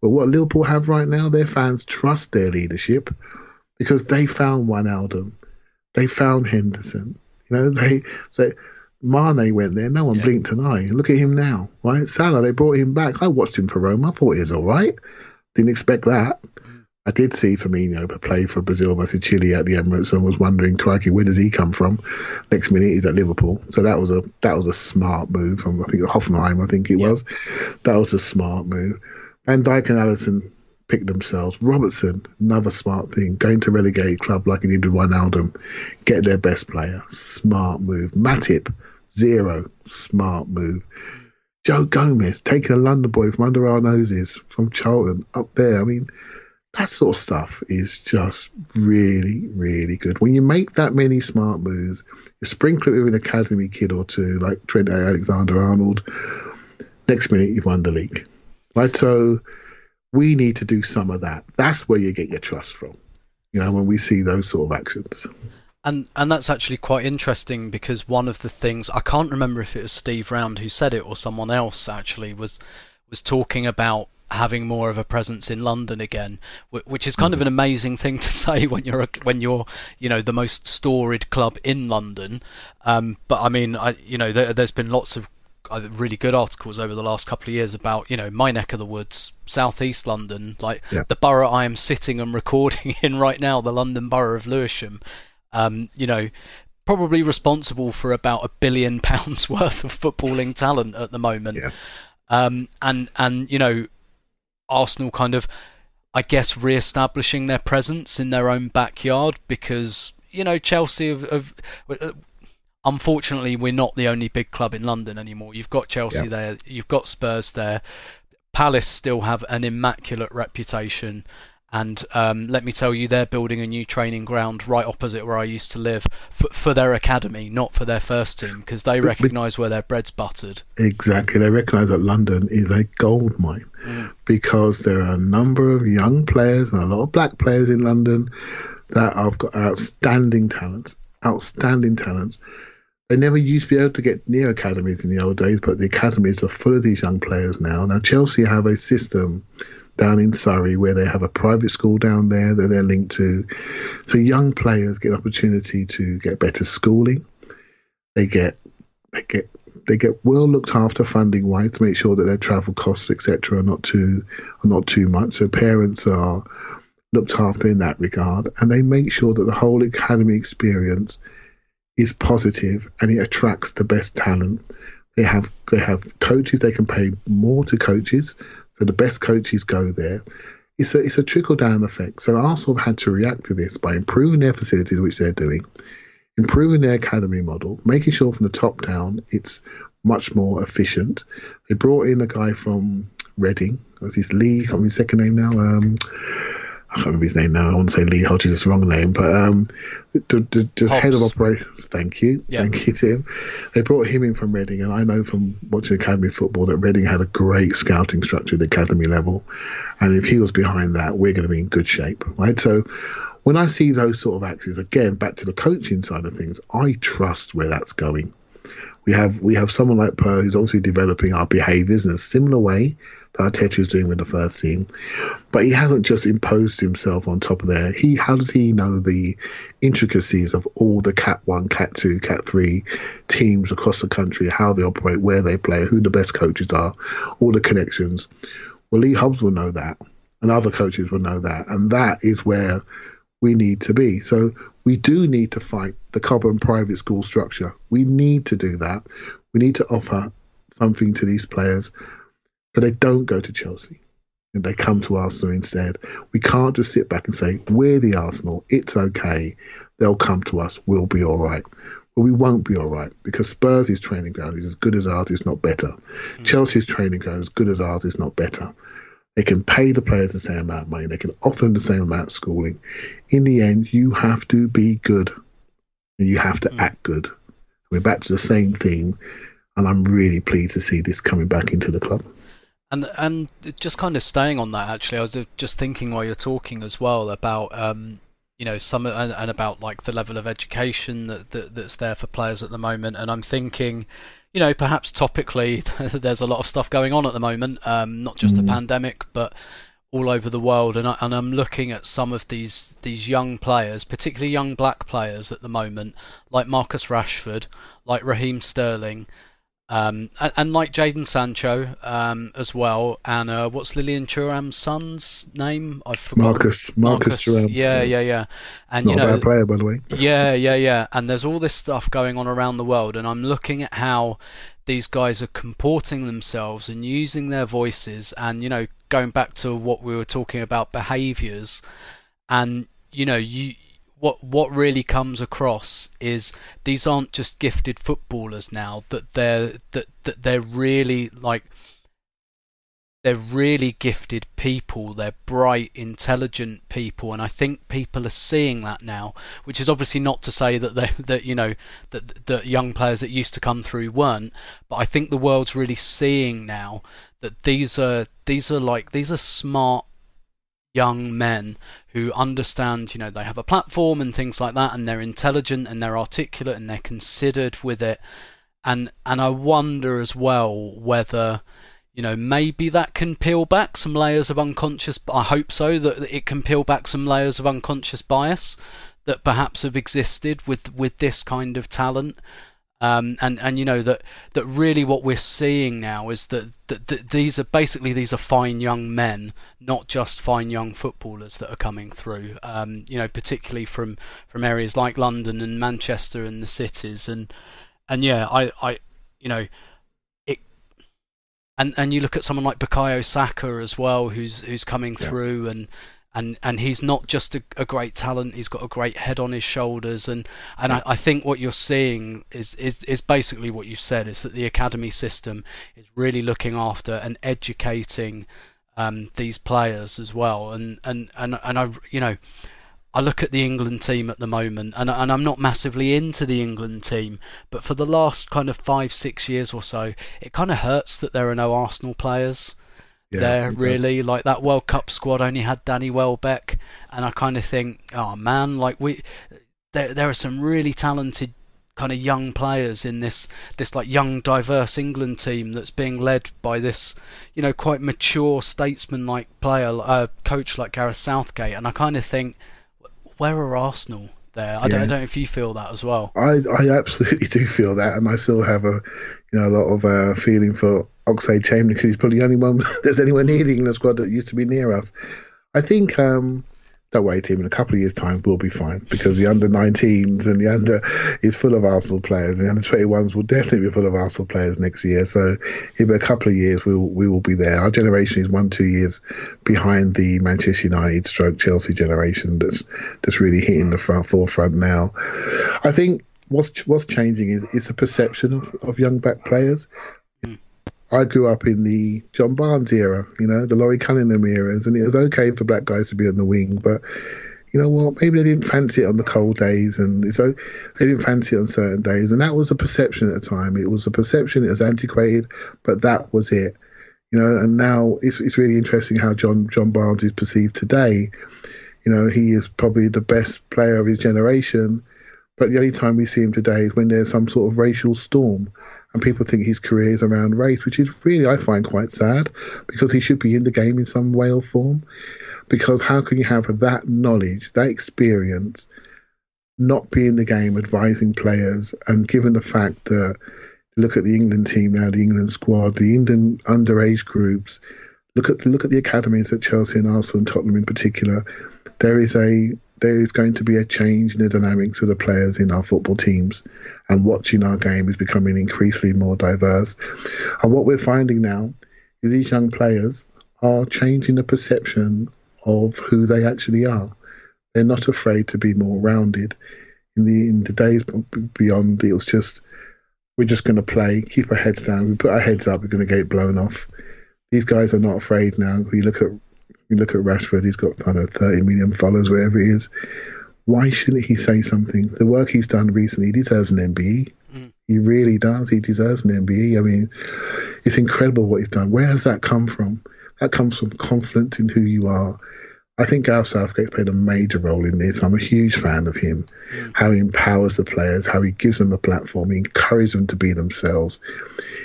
D: But what Liverpool have right now, their fans trust their leadership because they found one Wijnaldum, they found Henderson. You know, they they Mane went there, no one
C: Yeah.
D: blinked an eye. Look at him now, right? Salah, they brought him back. I watched him for Roma. I thought he was all right. Didn't expect that. Mm. I did see Firmino play for Brazil versus Chile at the Emirates and was wondering, crikey, where does he come from? Next minute he's at Liverpool. So that was a that was a smart move from I think Hoffenheim, I think it
C: Yeah.
D: was. That was a smart move. Van Dijk and Alisson picked themselves. Robertson, another smart thing, going to relegate club like he did with Wijnaldum, get their best player. Smart move. Matip, zero. Smart move. Joe Gomez taking a London boy from under our noses from Charlton up there. I mean, that sort of stuff is just really, really good. When you make that many smart moves, you sprinkle it with an academy kid or two, like Trent Alexander Arnold, next minute you've won the league. Right? So we need to do some of that. That's where you get your trust from. You know, when we see those sort of actions.
C: And and that's actually quite interesting because one of the things I can't remember if it was Steve Round who said it or someone else actually was was talking about having more of a presence in London again, which is kind of an amazing thing to say when you're a, when you're you know the most storied club in London. Um, but I mean, I you know there, there's been lots of uh, really good articles over the last couple of years about you know my neck of the woods, southeast London, like
D: Yeah.
C: the borough I am sitting and recording in right now, the London borough of Lewisham. Um, you know, probably responsible for about a billion pounds worth of footballing talent at the moment.
D: Yeah.
C: Um, and and you know, Arsenal kind of, I guess, re-establishing their presence in their own backyard because you know Chelsea have. have uh, Unfortunately, we're not the only big club in London anymore. You've got Chelsea
D: Yeah.
C: there, you've got Spurs there. Palace still have an immaculate reputation, and um, let me tell you, they're building a new training ground right opposite where I used to live for, for their academy, not for their first team, because they recognise where their bread's buttered.
D: Exactly. They recognise that London is a gold mine because there are a number of young players and a lot of black players in London that have got outstanding talents. Outstanding talents. They never used to be able to get near academies in the old days, but the academies are full of these young players now. Now, Chelsea have a system down in Surrey where they have a private school down there that they're linked to. So young players get an opportunity to get better schooling. They get they get they get well looked after funding wise to make sure that their travel costs etc are not too are not too much. So parents are looked after in that regard, and they make sure that the whole academy experience is positive and it attracts the best talent. They have they have coaches. They can pay more to coaches, so the best coaches go there. It's a it's a trickle down effect. So Arsenal had to react to this by improving their facilities, which they're doing, improving their academy model, making sure from the top down it's much more efficient. They brought in a guy from Reading. What's his Lee? I mean, his second name now. Um, I can't remember his name now. I want to say Lee Hodges. It's the wrong name, but um, the, the, the head of operations. Thank you,
C: Yeah.
D: thank you, Tim. They brought him in from Reading, and I know from watching academy football that Reading had a great scouting structure at the academy level. And if he was behind that, we're going to be in good shape, right? So when I see those sort of actions, again, back to the coaching side of things, I trust where that's going. We have we have someone like Per who's also developing our behaviours in a similar way that is doing with the first team, but he hasn't just imposed himself on top of there. He how does he know the intricacies of all the Cat One, Cat Two, Cat Three teams across the country, how they operate, where they play, who the best coaches are, all the connections. Well, Lee Hobbs will know that, and other coaches will know that, and that is where we need to be. So we do need to fight the Cobham private school structure. We need to do that. We need to offer something to these players so they don't go to Chelsea. and they come to Arsenal instead. We can't just sit back and say, we're the Arsenal, it's okay, they'll come to us, we'll be all right. Well, we won't be all right because Spurs' training ground is as good as ours, is not better. Mm. Chelsea's training ground is as good as ours, is not better. They can pay the players the same amount of money. They can offer them the same amount of schooling. In the end, you have to be good and you have to mm. act good. We're back to the same thing, and I'm really pleased to see this coming back into the club.
C: And and just kind of staying on that, actually, I was just thinking while you're talking as well about um, you know some and, and, about like the level of education that, that that's there for players at the moment, and I'm thinking you know, perhaps topically, there's a lot of stuff going on at the moment, um, not just mm. the pandemic, but all over the world. And, I, and I'm looking at some of these these young players, particularly young black players at the moment, like Marcus Rashford, like Raheem Sterling, um, and, and, like Jadon Sancho um, as well, and uh, what's Lilian Thuram's son's name? I forgot.
D: Marcus. Marcus, Thuram.
C: Yeah, yeah, yeah. And
D: Not
C: you know,
D: a bad player, by the way.
C: yeah, yeah, yeah. And there's all this stuff going on around the world, and I'm looking at how these guys are comporting themselves and using their voices, and you know, going back to what we were talking about behaviours, and you know, you what what really comes across is these aren't just gifted footballers now that they're that, that they're really like they're really gifted people. They're bright intelligent people and i think people are seeing that now which is obviously not to say that they that you know that that young players that used to come through weren't but i think the world's really seeing now that these are these are like these are smart young men who understand, you know, they have a platform and things like that, and they're intelligent and they're articulate and they're considered with it. And and I wonder as well whether, you know, maybe that can peel back some layers of unconscious. I hope so that it can peel back some layers of unconscious bias that perhaps have existed with with this kind of talent. Um, and and you know that that really what we're seeing now is that, that, that these are basically these are fine young men, not just fine young footballers that are coming through. Um, you know, particularly from from areas like London and Manchester and the cities, and and yeah, I I you know it. And and you look at someone like Bukayo Saka as well, who's who's coming yeah. through, and and and he's not just a, a, great talent he's got a great head on his shoulders and and I, I, think what you're seeing is, is is basically what you said is that the academy system is really looking after and educating um, these players as well and and and and I you know I look at the England team at the moment, and and I'm not massively into the England team, but for the last kind of five six years or so, it kind of hurts that there are no Arsenal players yeah, there really does. like that World Cup squad only had Danny Welbeck and I kind of think oh man like we there there are some really talented kind of young players in this this like young diverse England team that's being led by this you know quite mature statesman like player uh, coach like Gareth Southgate and I kind of think where are Arsenal there. I, yeah. don't, I don't know if you feel that as well.
D: I, I absolutely do feel that, and I still have a you know a lot of uh, feeling for Oxlade-Chamberlain because he's probably the only one there's anyone in the squad that used to be near us. I think um, don't worry, team. In a couple of years' time, we'll be fine because the under 19s and the under is full of Arsenal players. The under 21s will definitely be full of Arsenal players next year. So, in a couple of years, we will, we will be there. Our generation is one, two years behind the Manchester United stroke Chelsea generation that's that's really hitting the front forefront now. I think what's what's changing is, is the perception of, of young back players. I grew up in the John Barnes era, you know, the Laurie Cunningham eras, and it was okay for black guys to be on the wing, but you know what? Maybe they didn't fancy it on the cold days, and so they didn't fancy it on certain days, and that was a perception at the time. It was a perception; it was antiquated, but that was it, you know. And now it's it's really interesting how John John Barnes is perceived today. You know, he is probably the best player of his generation, but the only time we see him today is when there's some sort of racial storm and people think his career is around race, which is really, I find, quite sad because he should be in the game in some way or form. Because how can you have that knowledge, that experience, not be in the game advising players, and given the fact that look at the England team now, the England squad, the England underage groups, look at look at the academies at Chelsea and Arsenal and Tottenham in particular. There is a there is going to be a change in the dynamics of the players in our football teams, and watching our game is becoming increasingly more diverse. And what we're finding now is these young players are changing the perception of who they actually are. They're not afraid to be more rounded. In the in the days beyond, it was just we're just going to play, keep our heads down. We put our heads up, we're going to get blown off. These guys are not afraid now. We look at we look at Rashford. He's got don't know 30 million followers wherever he is. Why shouldn't he say something? The work he's done recently he deserves an MBE.
C: Mm.
D: He really does. He deserves an MBE. I mean, it's incredible what he's done. Where has that come from? That comes from confidence in who you are. I think Gareth Southgate's played a major role in this. I'm a huge fan of him, how he empowers the players, how he gives them a platform, he encourages them to be themselves.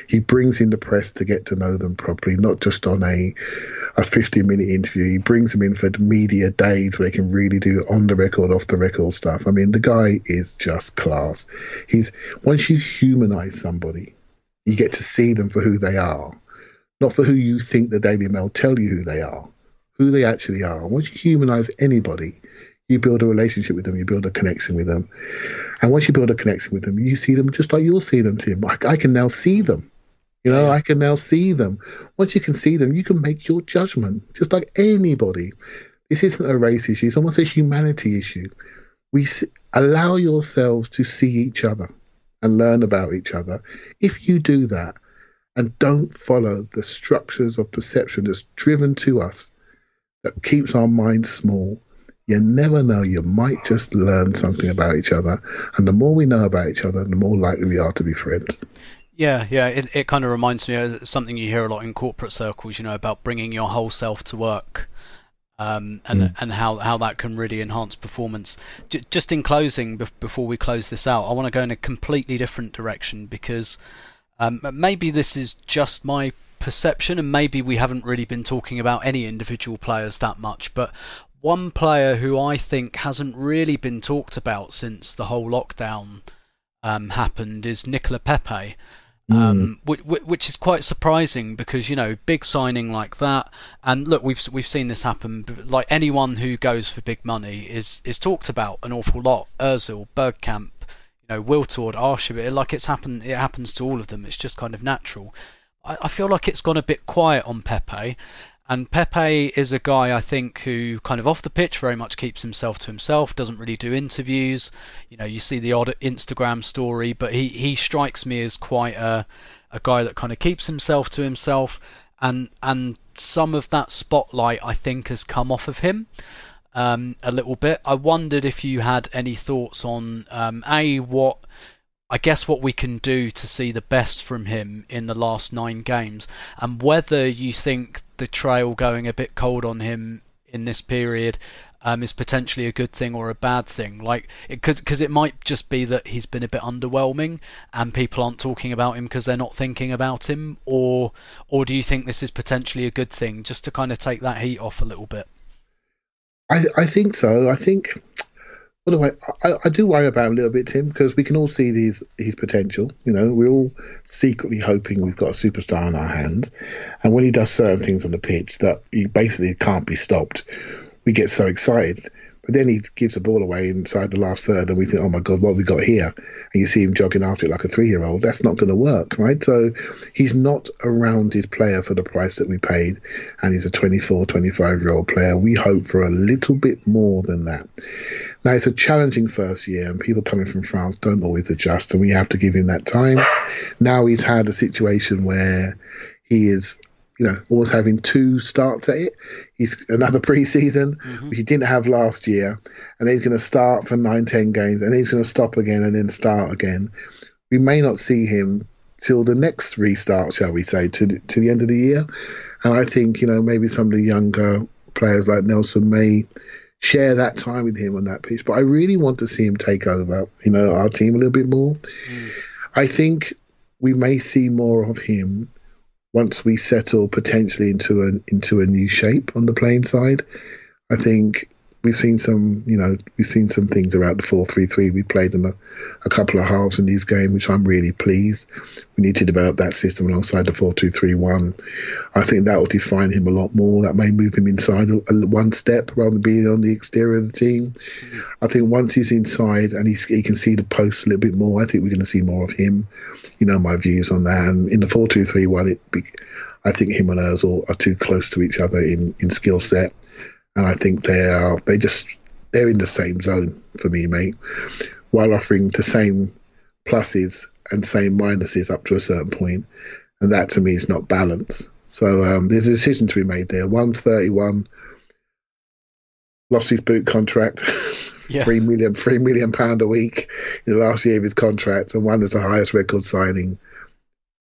D: He brings in the press to get to know them properly, not just on a a 50 minute interview. He brings them in for media days where he can really do on the record, off the record stuff. I mean, the guy is just class. He's once you humanize somebody, you get to see them for who they are, not for who you think the Daily Mail tell you who they are, who they actually are. Once you humanize anybody, you build a relationship with them, you build a connection with them. And once you build a connection with them, you see them just like you'll see them, Tim. I, I can now see them. You know, I can now see them. Once you can see them, you can make your judgment, just like anybody. This isn't a race issue, it's almost a humanity issue. We s- allow yourselves to see each other and learn about each other. If you do that and don't follow the structures of perception that's driven to us, that keeps our minds small, you never know. You might just learn something about each other. And the more we know about each other, the more likely we are to be friends.
C: Yeah, yeah. It, it kind of reminds me of something you hear a lot in corporate circles, you know, about bringing your whole self to work. Um, and and how, how that can really enhance performance. J- just in closing, bef- before we close this out, I want to go in a completely different direction because um, maybe this is just my perception, and maybe we haven't really been talking about any individual players that much. But one player who I think hasn't really been talked about since the whole lockdown um, happened is Nicola Pepe, um, which, which is quite surprising because you know big signing like that, and look, we've we've seen this happen. Like anyone who goes for big money is is talked about an awful lot. Özil, Bergkamp, you know, Wiltord, Arshavin, like it's happened. It happens to all of them. It's just kind of natural. I, I feel like it's gone a bit quiet on Pepe. And Pepe is a guy I think who kind of off the pitch very much keeps himself to himself, doesn't really do interviews. You know, you see the odd Instagram story, but he, he strikes me as quite a a guy that kind of keeps himself to himself and and some of that spotlight I think has come off of him um, a little bit. I wondered if you had any thoughts on um, a what I guess what we can do to see the best from him in the last nine games, and whether you think the trail going a bit cold on him in this period um, is potentially a good thing or a bad thing. Like, because it might just be that he's been a bit underwhelming, and people aren't talking about him because they're not thinking about him, or or do you think this is potentially a good thing, just to kind of take that heat off a little bit?
D: I, I think so. I think. What do I, I? I do worry about him a little bit, Tim, because we can all see his his potential. You know, we're all secretly hoping we've got a superstar on our hands, and when he does certain things on the pitch that he basically can't be stopped, we get so excited. But then he gives the ball away inside the last third, and we think, "Oh my God, what have we got here?" And you see him jogging after it like a three-year-old. That's not going to work, right? So he's not a rounded player for the price that we paid, and he's a 24, 25-year-old player. We hope for a little bit more than that. Now it's a challenging first year, and people coming from France don't always adjust, and we have to give him that time. Now he's had a situation where he is, you know, always having two starts at it. He's another preseason, mm-hmm. which he didn't have last year, and then he's going to start for nine, ten games, and then he's going to stop again and then start again. We may not see him till the next restart, shall we say, to to the end of the year. And I think you know maybe some of the younger players like Nelson may share that time with him on that pitch. But I really want to see him take over, you know, our team a little bit more. Mm. I think we may see more of him once we settle potentially into a into a new shape on the playing side. I think we've seen some, you know, we've seen some things about the four three three. We played them a, a couple of halves in these games, which I'm really pleased. We need to develop that system alongside the four two three one. I think that will define him a lot more. That may move him inside a, a, one step rather than being on the exterior of the team. I think once he's inside and he's, he can see the post a little bit more, I think we're going to see more of him. You know my views on that. And in the four two three one, it. Be, I think him and Özil are too close to each other in, in skill set, and I think they are they just they're in the same zone for me, mate. While offering the same pluses and same minuses up to a certain point, and that to me is not balance. So um, there's a decision to be made there. One's 31, lost his boot contract,
C: Yeah.
D: three million, three million pound a week in the last year of his contract, and one is the highest record signing.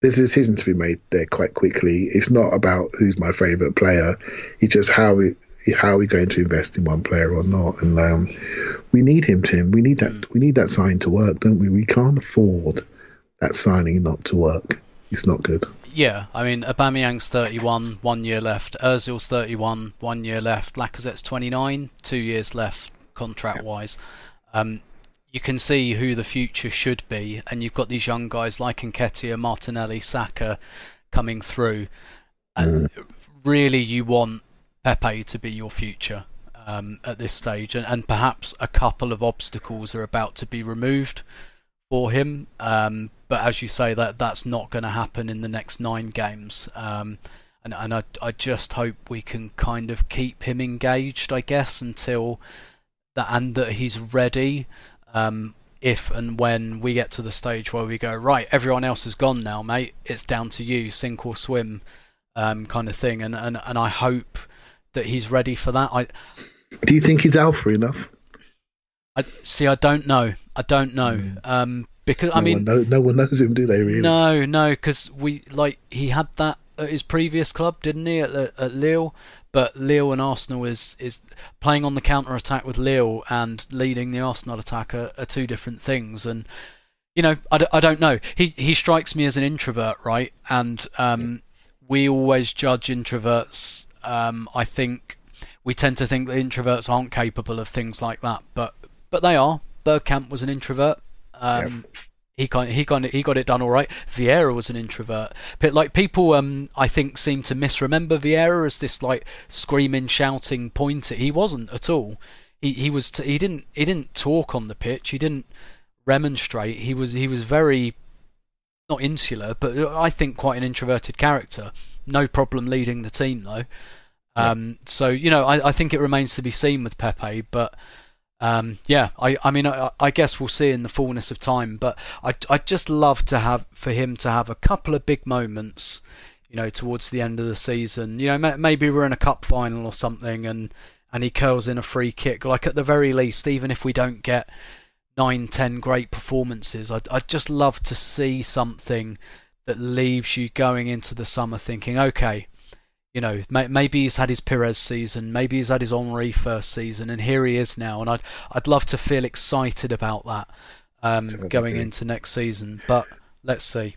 D: There's a decision to be made there quite quickly. It's not about who's my favourite player. It's just how we how are we going to invest in one player or not. And um, we need him, Tim. We need that. We need that signing to work, don't we? We can't afford that signing not to work. It's not good.
C: Yeah, I mean, Aubameyang's 31, one year left. Ozil's 31, one year left. Lacazette's 29, two years left contract-wise. Um, you can see who the future should be, and you've got these young guys like Nketiah, Martinelli, Saka coming through. And really, you want Pepe to be your future um, at this stage, and, and perhaps a couple of obstacles are about to be removed for him. Um, but as you say, that that's not going to happen in the next nine games. Um, and and I, I just hope we can kind of keep him engaged, I guess, until that and that he's ready. Um, if and when we get to the stage where we go right, everyone else has gone now, mate. It's down to you, sink or swim, um, kind of thing. And, and and I hope that he's ready for that. I
D: Do you think he's alpha enough?
C: I see. I don't know. I don't know. Um, because I mean,
D: know, no one knows him, do they? Really?
C: No, no, because we like he had that at his previous club, didn't he? At, at Lille, but Lille and Arsenal is is playing on the counter attack with Lille and leading the Arsenal attack are, are two different things. And you know, I, d- I don't know. He he strikes me as an introvert, right? And um, we always judge introverts. Um, I think we tend to think that introverts aren't capable of things like that, but but they are. Bergkamp was an introvert. Um, He kind he kind he got it done all right. Vieira was an introvert, but like people, um, I think seem to misremember Vieira as this like screaming, shouting pointer. He wasn't at all. He he was t- he didn't he didn't talk on the pitch. He didn't remonstrate. He was he was very not insular, but I think quite an introverted character. No problem leading the team though. Um, so you know, I, I think it remains to be seen with Pepe, but um, yeah, I, I mean, I, I guess we'll see in the fullness of time. But I, I'd just love to have for him to have a couple of big moments, you know, towards the end of the season. You know, maybe we're in a cup final or something, and and he curls in a free kick. Like at the very least, even if we don't get nine, ten great performances, I'd, I'd just love to see something that leaves you going into the summer thinking, okay, you know, may, maybe he's had his Pires season, maybe he's had his Henry first season, and here he is now. And I'd I'd love to feel excited about that um, going into next season. But let's see.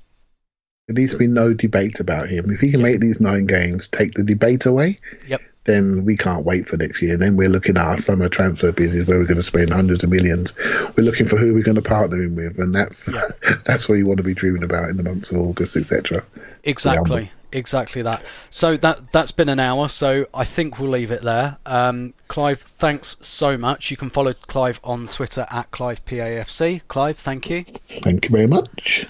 D: There needs to be no debate about him. If he can make these nine games, take the debate away,
C: Yep.
D: then we can't wait for next year. Then we're looking at our summer transfer business where we're going to spend hundreds of millions. We're looking for who we're going to partner him with, and that's
C: Yeah.
D: that's what you want to be dreaming about in the months of August, etc.
C: Exactly, exactly that. So that that's been an hour. So I think we'll leave it there. Um, Clive, thanks so much. You can follow Clive on Twitter at ClivePAFC. Clive, thank you.
D: Thank you very much.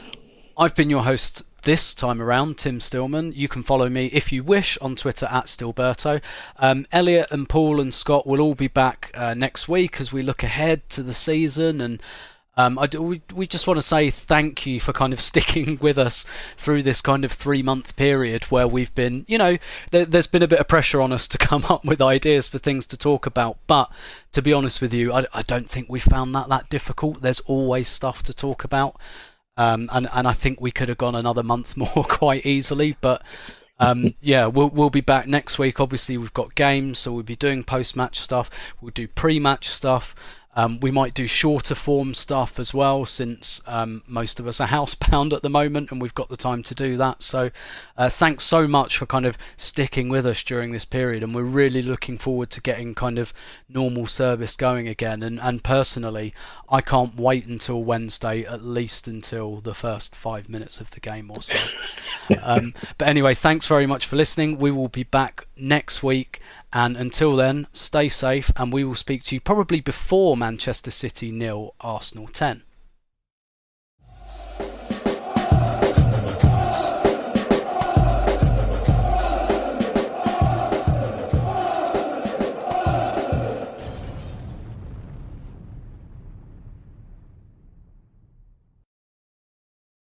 C: I've been your host this time around, Tim Stillman. You can follow me if you wish on Twitter at Stillberto. Um, Elliot and Paul and Scott will all be back uh, next week as we look ahead to the season and. Um, I do, we, we just want to say thank you for kind of sticking with us through this kind of three month period where we've been, you know, there, there's been a bit of pressure on us to come up with ideas for things to talk about. But to be honest with you, I, I don't think we found that that difficult. There's always stuff to talk about. Um, and, and I think we could have gone another month more quite easily. But um, yeah, we'll we'll be back next week. Obviously, we've got games, so we'll be doing post match stuff. We'll do pre match stuff. Um, we might do shorter form stuff as well, since um, most of us are housebound at the moment, and we've got the time to do that. So, uh, thanks so much for kind of sticking with us during this period, and we're really looking forward to getting kind of normal service going again. And and personally, I can't wait until Wednesday, at least until the first five minutes of the game or so. um, but anyway, thanks very much for listening. We will be back next week. And until then, stay safe, and we will speak to you probably before Manchester City nil, Arsenal 10.